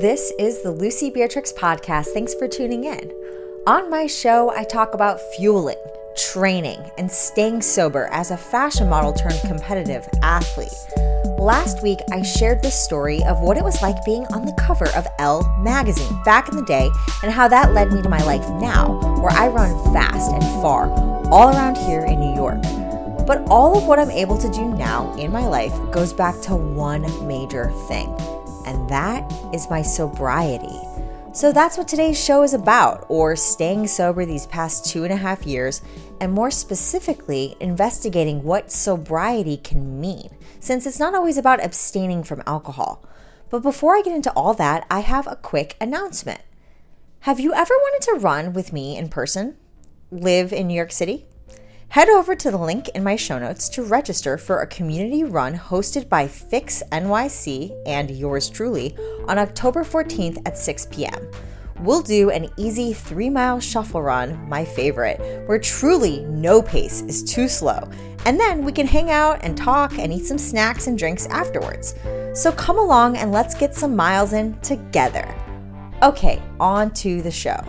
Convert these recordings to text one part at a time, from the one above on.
This is the Lucy Beatrix podcast. Thanks for tuning in. On my show, I talk about fueling, training, and staying sober as a fashion model turned competitive athlete. Last week, I shared the story of what it was like being on the cover of Elle magazine back in the day and how that led me to my life now, where I run fast and far all around here in New York. But all of what I'm able to do now in my life goes back to one major thing and that is my sobriety. So that's what today's show is about, or staying sober these past two and a half years, and more specifically, investigating what sobriety can mean, since it's not always about abstaining from alcohol. But before I get into all that, I have a quick announcement. Have you ever wanted to run with me in person? Live in New York City? Head over to the link in my show notes to register for a community run hosted by Fix NYC and yours truly on October 14th at 6 p.m. We'll do an easy three mile shuffle run, my favorite, where truly no pace is too slow. And then we can hang out and talk and eat some snacks and drinks afterwards. So come along and let's get some miles in together. Okay, on to the show.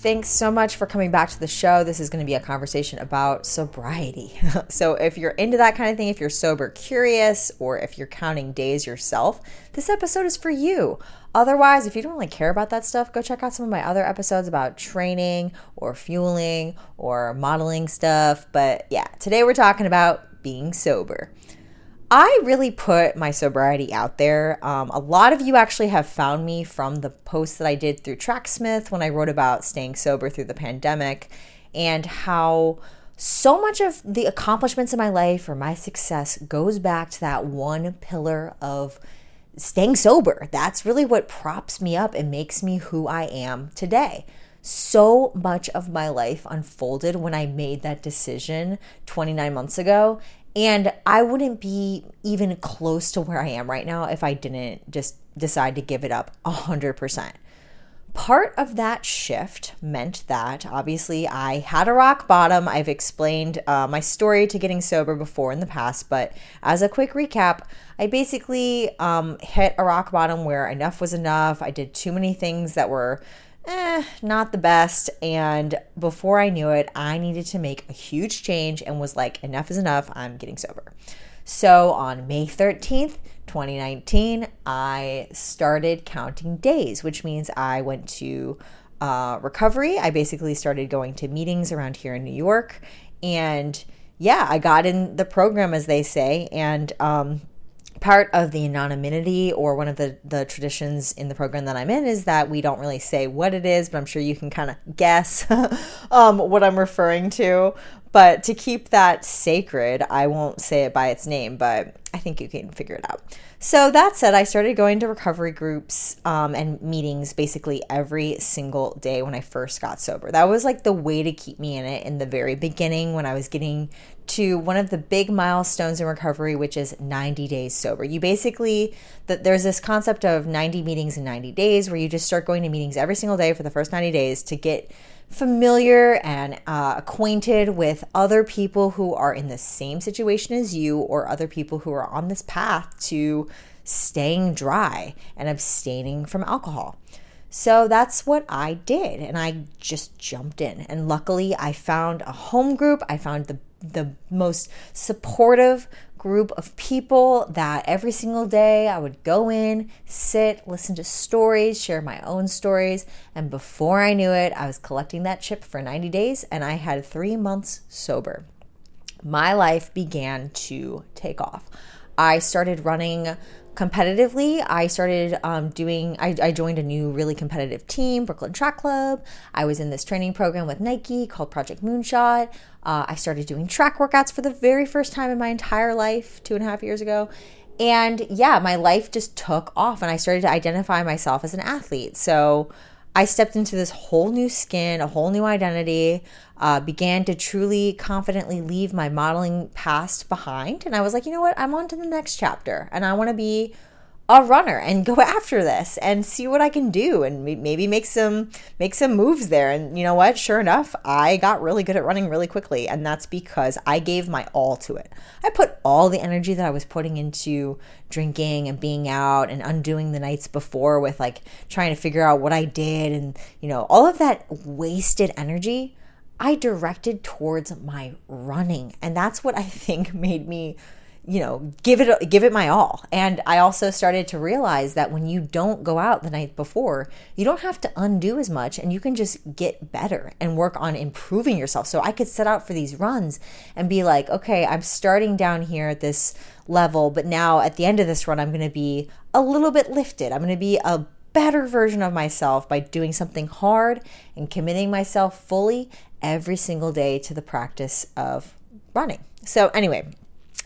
Thanks so much for coming back to the show. This is going to be a conversation about sobriety. so, if you're into that kind of thing, if you're sober curious, or if you're counting days yourself, this episode is for you. Otherwise, if you don't really care about that stuff, go check out some of my other episodes about training or fueling or modeling stuff. But yeah, today we're talking about being sober. I really put my sobriety out there. Um, a lot of you actually have found me from the post that I did through Tracksmith when I wrote about staying sober through the pandemic and how so much of the accomplishments in my life or my success goes back to that one pillar of staying sober. That's really what props me up and makes me who I am today. So much of my life unfolded when I made that decision 29 months ago. And I wouldn't be even close to where I am right now if I didn't just decide to give it up 100%. Part of that shift meant that obviously I had a rock bottom. I've explained uh, my story to getting sober before in the past, but as a quick recap, I basically um, hit a rock bottom where enough was enough. I did too many things that were eh, not the best. And before I knew it, I needed to make a huge change and was like, enough is enough. I'm getting sober. So on May 13th, 2019, I started counting days, which means I went to uh, recovery. I basically started going to meetings around here in New York. And yeah, I got in the program, as they say. And um, part of the anonymity or one of the, the traditions in the program that I'm in is that we don't really say what it is, but I'm sure you can kind of guess um, what I'm referring to. But to keep that sacred, I won't say it by its name, but I think you can figure it out. So, that said, I started going to recovery groups um, and meetings basically every single day when I first got sober. That was like the way to keep me in it in the very beginning when I was getting to one of the big milestones in recovery, which is 90 days sober. You basically, that there's this concept of 90 meetings in 90 days where you just start going to meetings every single day for the first 90 days to get familiar and uh, acquainted with other people who are in the same situation as you or other people who are on this path to staying dry and abstaining from alcohol. So that's what I did. And I just jumped in. And luckily, I found a home group. I found the, the most supportive group of people that every single day I would go in, sit, listen to stories, share my own stories. And before I knew it, I was collecting that chip for 90 days and I had three months sober. My life began to take off. I started running competitively i started um, doing I, I, joined a new really competitive team brooklyn track club. I was in this training program with nike called project moonshot. Uh, i started doing track workouts for the very first time in my entire life two and a half years ago. And yeah my life just took off and i started to identify myself as an athlete. So I stepped into this whole new skin, a whole new identity, uh, began to truly confidently leave my modeling past behind. And I was like, you know what? I'm on to the next chapter and I want to be a runner and go after this and see what I can do and maybe make some make some moves there. And you know what? Sure enough I got really good at running really quickly. And that's because I gave my all to it. I put all the energy that I was putting into drinking and being out and undoing the nights before with like trying to figure out what I did and you know all of that wasted energy I directed towards my running. And that's what I think made me you know give it give it my all. And i also started to realize that when you don't go out the night before you don't have to undo as much and you can just get better and work on improving yourself. So i could set out for these runs and be like okay i'm starting down here at this level but now at the end of this run i'm going to be a little bit lifted. I'm going to be a better version of myself by doing something hard and committing myself fully every single day to the practice of running. So anyway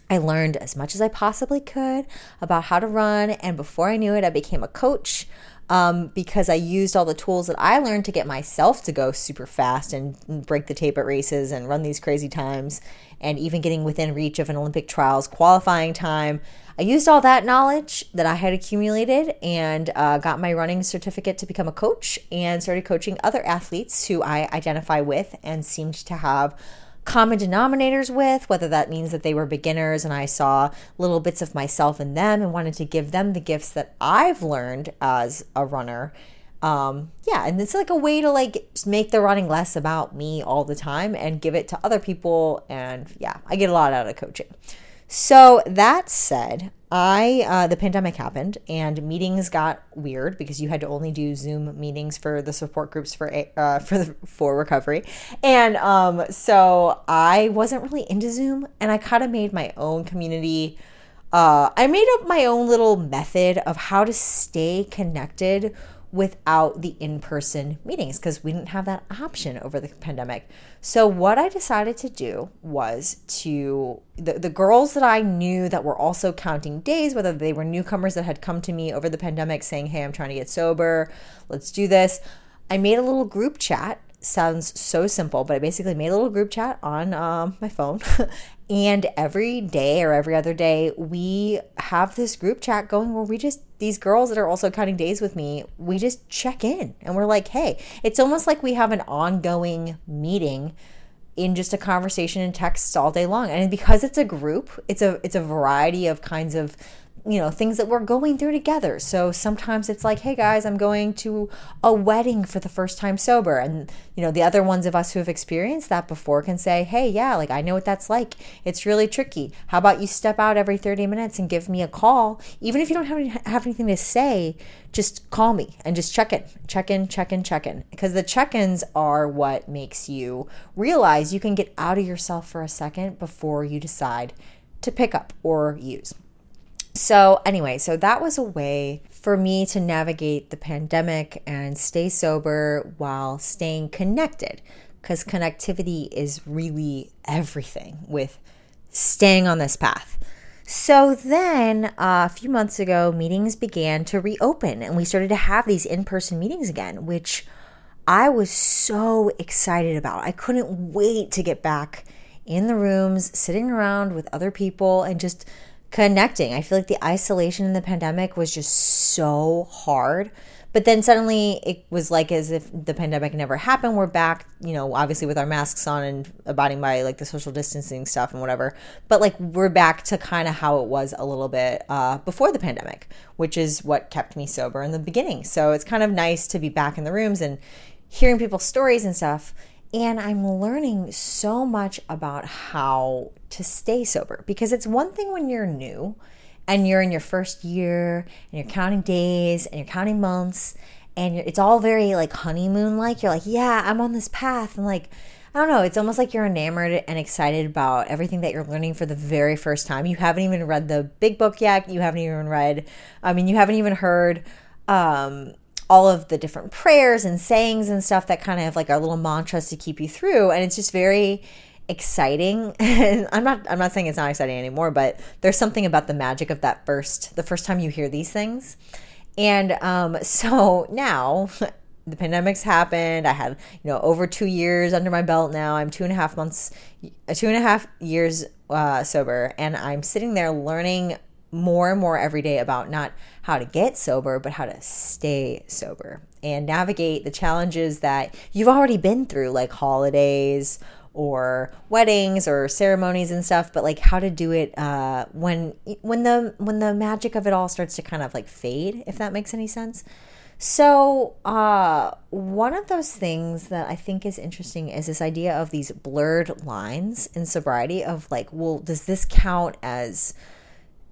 I learned as much as I possibly could about how to run. And before I knew it, I became a coach um, because I used all the tools that I learned to get myself to go super fast and break the tape at races and run these crazy times and even getting within reach of an Olympic trials qualifying time. I used all that knowledge that I had accumulated and uh, got my running certificate to become a coach and started coaching other athletes who I identify with and seemed to have common denominators with, whether that means that they were beginners and I saw little bits of myself in them and wanted to give them the gifts that I've learned as a runner. Um, yeah, and it's like a way to like make the running less about me all the time and give it to other people. And yeah, I get a lot out of coaching. So that said, I uh, the pandemic happened and meetings got weird because you had to only do Zoom meetings for the support groups for uh, for the, for recovery, and um, so I wasn't really into Zoom, and I kind of made my own community. Uh, I made up my own little method of how to stay connected without the in person meetings because we didn't have that option over the pandemic. So, what I decided to do was to the, the girls that I knew that were also counting days, whether they were newcomers that had come to me over the pandemic saying, Hey, I'm trying to get sober, let's do this. I made a little group chat sounds so simple, but I basically made a little group chat on um, my phone. and every day or every other day, we have this group chat going where we just, these girls that are also counting days with me, we just check in and we're like, hey, it's almost like we have an ongoing meeting in just a conversation and texts all day long. And because it's a group, it's a it's a variety of kinds of you know, things that we're going through together. So sometimes it's like, hey guys, I'm going to a wedding for the first time sober. And, you know, the other ones of us who have experienced that before can say, hey, yeah, like I know what that's like. It's really tricky. How about you step out every 30 minutes and give me a call? Even if you don't have, any, have anything to say, just call me and just check in, check in, check in, check in. Because the check ins are what makes you realize you can get out of yourself for a second before you decide to pick up or use. So, anyway, so that was a way for me to navigate the pandemic and stay sober while staying connected because connectivity is really everything with staying on this path. So then uh, a few months ago, meetings began to reopen and we started to have these in person meetings again, which I was so excited about. I couldn't wait to get back in the rooms, sitting around with other people and just connecting. I feel like the isolation in the pandemic was just so hard. But then suddenly it was like as if the pandemic never happened. We're back, you know, obviously with our masks on and abiding by like the social distancing stuff and whatever. But like we're back to kind of how it was a little bit uh, before the pandemic, which is what kept me sober in the beginning. So it's kind of nice to be back in the rooms and hearing people's stories and stuff and I'm learning so much about how to stay sober because it's one thing when you're new and you're in your first year and you're counting days and you're counting months and it's all very like honeymoon like. You're like, yeah, I'm on this path. And like, I don't know, it's almost like you're enamored and excited about everything that you're learning for the very first time. You haven't even read the big book yet. You haven't even read, I mean, you haven't even heard um, all of the different prayers and sayings and stuff that kind of like our little mantras to keep you through. And it's just very exciting. And i'm not i'm not saying it's not exciting anymore but there's something about the magic of that first the first time you hear these things. And um so now the pandemic's happened. I had you know over two years under my belt now. I'm two and a half months two and a half years uh, sober. And i'm sitting there learning more and more every day about not how to get sober, but how to stay sober and navigate the challenges that you've already been through, like holidays or weddings or ceremonies and stuff but like how to do it uh, when when the when the magic of it all starts to kind of like fade if that makes any sense. So uh, one of those things that i think is interesting is this idea of these blurred lines in sobriety of like well does this count as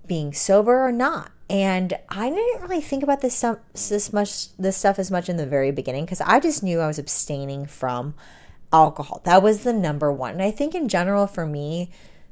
being sober or not and i didn't really think about this stuff this much this stuff as much in the very beginning because i just knew i was abstaining from alcohol. That was the number one. And I think in general for me,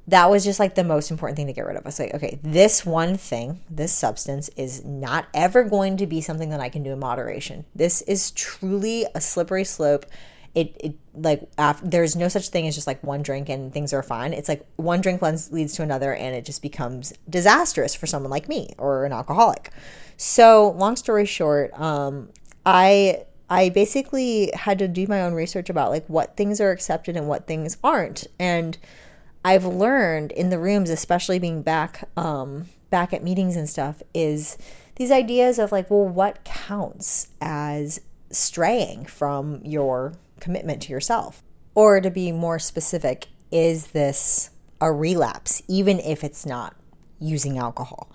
that was just like the most important thing to get rid of. I was like, okay, this one thing, this substance is not ever going to be something that I can do in moderation. This is truly a slippery slope. It, it like after, there's no such thing as just like one drink and things are fine. It's like one drink leads, leads to another and it just becomes disastrous for someone like me or an alcoholic. So long story short, um, I I basically had to do my own research about like what things are accepted and what things aren't. And I've learned in the rooms, especially being back um, back at meetings and stuff, is these ideas of like, well, what counts as straying from your commitment to yourself? Or to be more specific, is this a relapse, even if it's not using alcohol?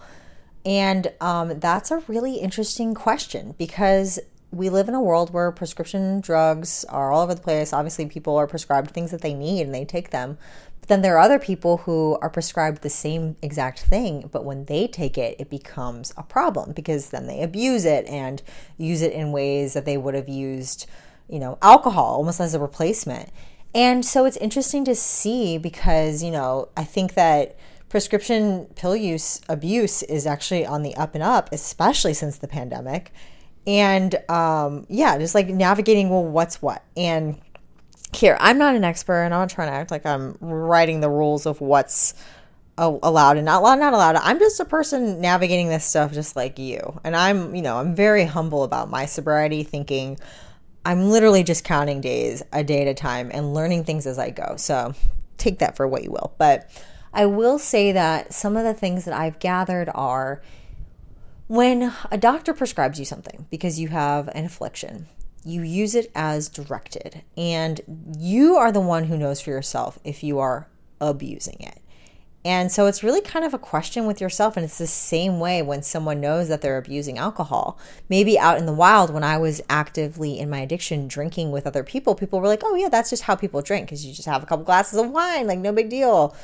And um, that's a really interesting question because we live in a world where prescription drugs are all over the place. Obviously, people are prescribed things that they need and they take them. But then there are other people who are prescribed the same exact thing, but when they take it, it becomes a problem because then they abuse it and use it in ways that they would have used, you know, alcohol almost as a replacement. And so it's interesting to see because, you know, I think that prescription pill use abuse is actually on the up and up, especially since the pandemic and um, yeah, just like navigating well, what's what. And here, I'm not an expert, and I'm not trying to act like I'm writing the rules of what's allowed and not allowed, not allowed. I'm just a person navigating this stuff just like you. And I'm, you know, I'm very humble about my sobriety, thinking I'm literally just counting days a day at a time and learning things as I go. So take that for what you will. But I will say that some of the things that I've gathered are when a doctor prescribes you something because you have an affliction, you use it as directed, and you are the one who knows for yourself if you are abusing it. And so it's really kind of a question with yourself. And it's the same way when someone knows that they're abusing alcohol. Maybe out in the wild, when I was actively in my addiction drinking with other people, people were like, oh, yeah, that's just how people drink because you just have a couple glasses of wine, like no big deal.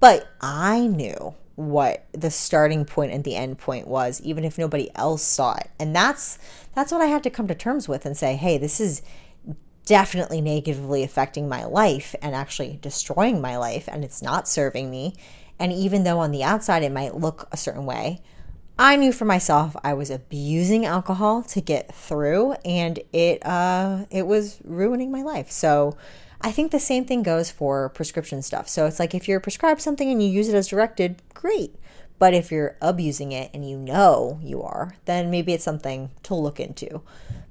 But I knew what the starting point and the end point was even if nobody else saw it and that's that's what i had to come to terms with and say hey this is definitely negatively affecting my life and actually destroying my life and it's not serving me and even though on the outside it might look a certain way i knew for myself i was abusing alcohol to get through and it uh it was ruining my life so I think the same thing goes for prescription stuff. So it's like if you're prescribed something and you use it as directed, great. But if you're abusing it and you know you are, then maybe it's something to look into.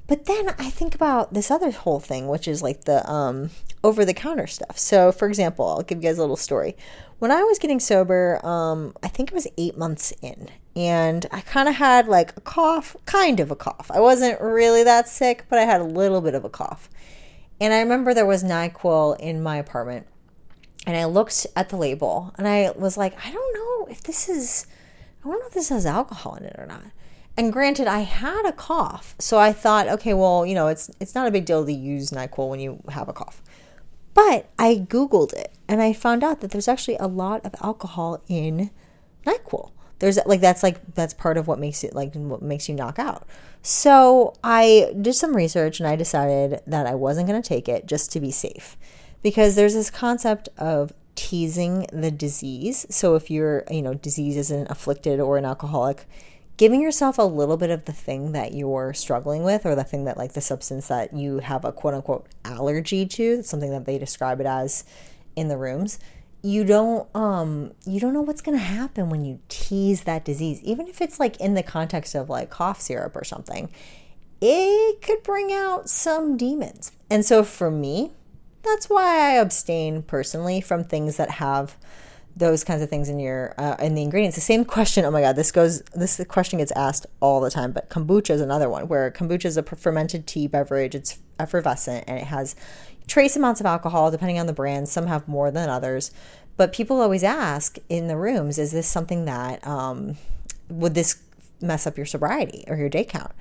But then I think about this other whole thing, which is like the um, over the counter stuff. So, for example, I'll give you guys a little story. When I was getting sober, um, I think it was eight months in, and I kind of had like a cough, kind of a cough. I wasn't really that sick, but I had a little bit of a cough. And I remember there was NyQuil in my apartment. And I looked at the label and I was like, I don't know if this is, I don't know if this has alcohol in it or not. And granted, I had a cough. So I thought, okay, well, you know, it's it's not a big deal to use NyQuil when you have a cough. But I Googled it and I found out that there's actually a lot of alcohol in NyQuil. There's like that's like that's part of what makes it like what makes you knock out. So I did some research and I decided that I wasn't going to take it just to be safe because there's this concept of teasing the disease. So if you're, you know, disease isn't afflicted or an alcoholic, giving yourself a little bit of the thing that you're struggling with or the thing that like the substance that you have a quote unquote allergy to, something that they describe it as in the rooms you don't um you don't know what's going to happen when you tease that disease. Even if it's like in the context of like cough syrup or something it could bring out some demons. And so for me that's why i abstain personally from things that have those kinds of things in your uh, in the ingredients. The same question. Oh my god, this goes. This question gets asked all the time. But kombucha is another one where kombucha is a fermented tea beverage. It's effervescent and it has trace amounts of alcohol depending on the brand. Some have more than others. But people always ask in the rooms, is this something that um, would this mess up your sobriety or your day count?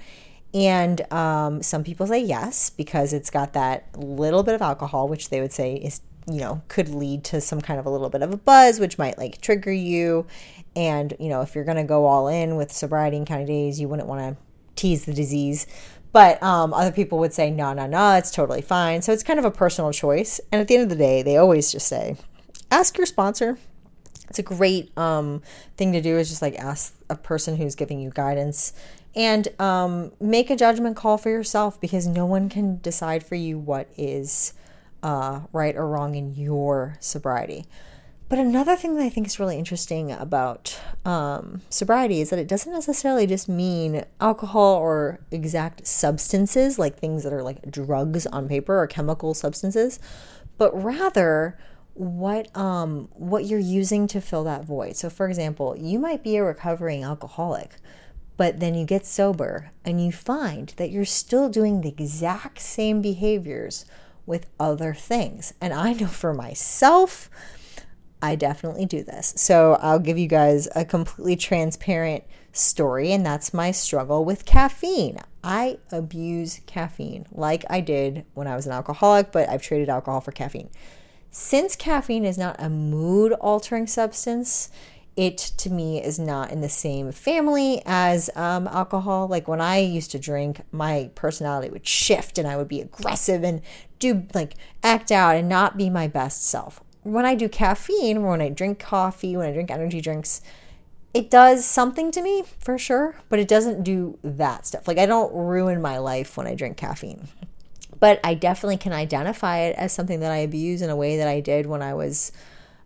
And um, some people say yes because it's got that little bit of alcohol, which they would say is you know, could lead to some kind of a little bit of a buzz, which might like trigger you. And, you know, if you're going to go all in with sobriety and counting days, you wouldn't want to tease the disease. But um, other people would say, no, no, no, it's totally fine. So it's kind of a personal choice. And at the end of the day, they always just say, ask your sponsor. It's a great um, thing to do is just like ask a person who's giving you guidance and um, make a judgment call for yourself because no one can decide for you what is uh, right or wrong in your sobriety. But another thing that I think is really interesting about um, sobriety is that it doesn't necessarily just mean alcohol or exact substances, like things that are like drugs on paper or chemical substances, but rather what um, what you're using to fill that void. So, for example, you might be a recovering alcoholic, but then you get sober and you find that you're still doing the exact same behaviors with other things. And I know for myself, I definitely do this. So I'll give you guys a completely transparent story, and that's my struggle with caffeine. I abuse caffeine like I did when I was an alcoholic, but I've traded alcohol for caffeine. Since caffeine is not a mood altering substance, it to me is not in the same family as um, alcohol. Like when I used to drink, my personality would shift and I would be aggressive and do like act out and not be my best self. When I do caffeine, when I drink coffee, when I drink energy drinks, it does something to me for sure, but it doesn't do that stuff. Like I don't ruin my life when I drink caffeine. But I definitely can identify it as something that I abuse in a way that I did when I was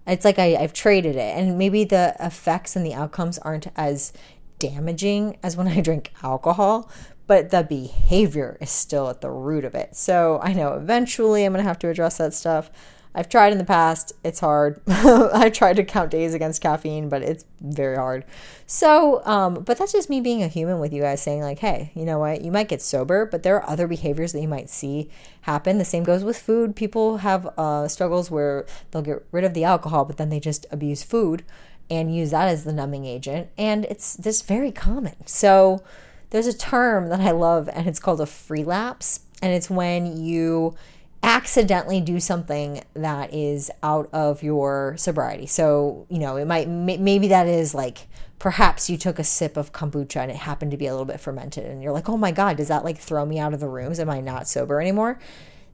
it's like I, I've traded it, and maybe the effects and the outcomes aren't as damaging as when I drink alcohol, but the behavior is still at the root of it. So I know eventually I'm going to have to address that stuff. I've tried in the past. It's hard. I tried to count days against caffeine, but it's very hard. So, um, but that's just me being a human with you guys saying, like, hey, you know what? You might get sober, but there are other behaviors that you might see happen. The same goes with food. People have uh, struggles where they'll get rid of the alcohol, but then they just abuse food and use that as the numbing agent. And it's just very common. So, there's a term that I love, and it's called a free lapse. And it's when you accidentally do something that is out of your sobriety. So, you know, it might, maybe that is like, perhaps you took a sip of kombucha and it happened to be a little bit fermented and you're like, oh my God, does that like throw me out of the rooms? Am I not sober anymore?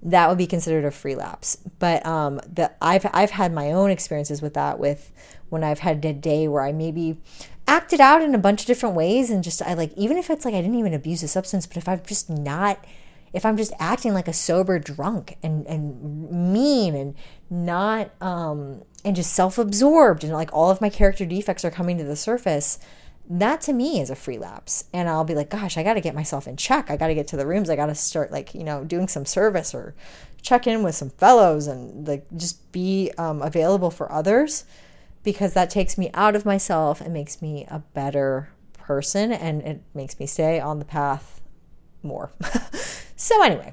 That would be considered a free lapse. But um, the, I've, I've had my own experiences with that with when I've had a day where I maybe acted out in a bunch of different ways and just, I like, even if it's like I didn't even abuse a substance, but if I've just not if I'm just acting like a sober drunk and, and mean and not, um, and just self absorbed and like all of my character defects are coming to the surface, that to me is a free lapse. And I'll be like, gosh, I got to get myself in check. I got to get to the rooms. I got to start like, you know, doing some service or check in with some fellows and like just be um, available for others because that takes me out of myself and makes me a better person and it makes me stay on the path more. So, anyway,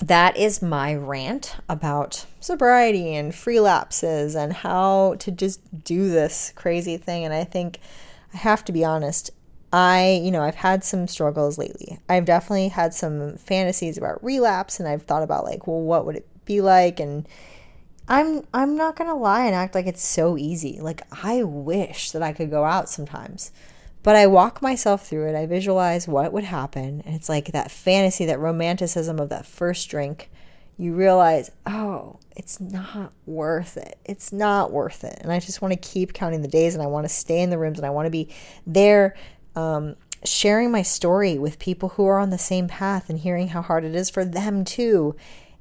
that is my rant about sobriety and free lapses and how to just do this crazy thing. And I think I have to be honest, I, you know, I've had some struggles lately. I've definitely had some fantasies about relapse and I've thought about like, well, what would it be like? And I'm I'm not going to lie and act like it's so easy. Like I wish that I could go out sometimes. But I walk myself through it. I visualize what would happen. And it's like that fantasy, that romanticism of that first drink. You realize, oh, it's not worth it. It's not worth it. And I just want to keep counting the days and I want to stay in the rooms and I want to be there um, sharing my story with people who are on the same path and hearing how hard it is for them too.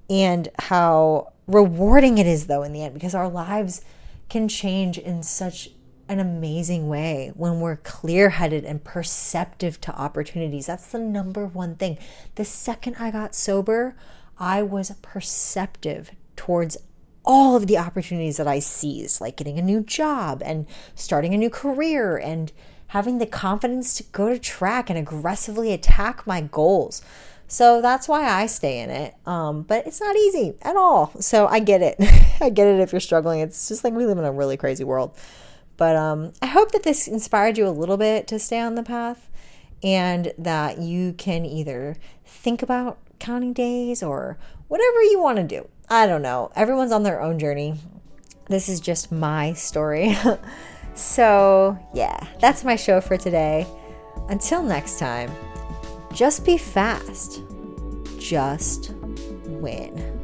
And how rewarding it is, though, in the end, because our lives can change in such an amazing way when we're clear headed and perceptive to opportunities. That's the number one thing. The second I got sober, I was perceptive towards all of the opportunities that I seized, like getting a new job and starting a new career and having the confidence to go to track and aggressively attack my goals. So that's why I stay in it. Um, but it's not easy at all. So I get it. I get it if you're struggling. It's just like we live in a really crazy world. But um, I hope that this inspired you a little bit to stay on the path and that you can either think about counting days or whatever you want to do. I don't know. Everyone's on their own journey. This is just my story. so, yeah, that's my show for today. Until next time, just be fast. Just win.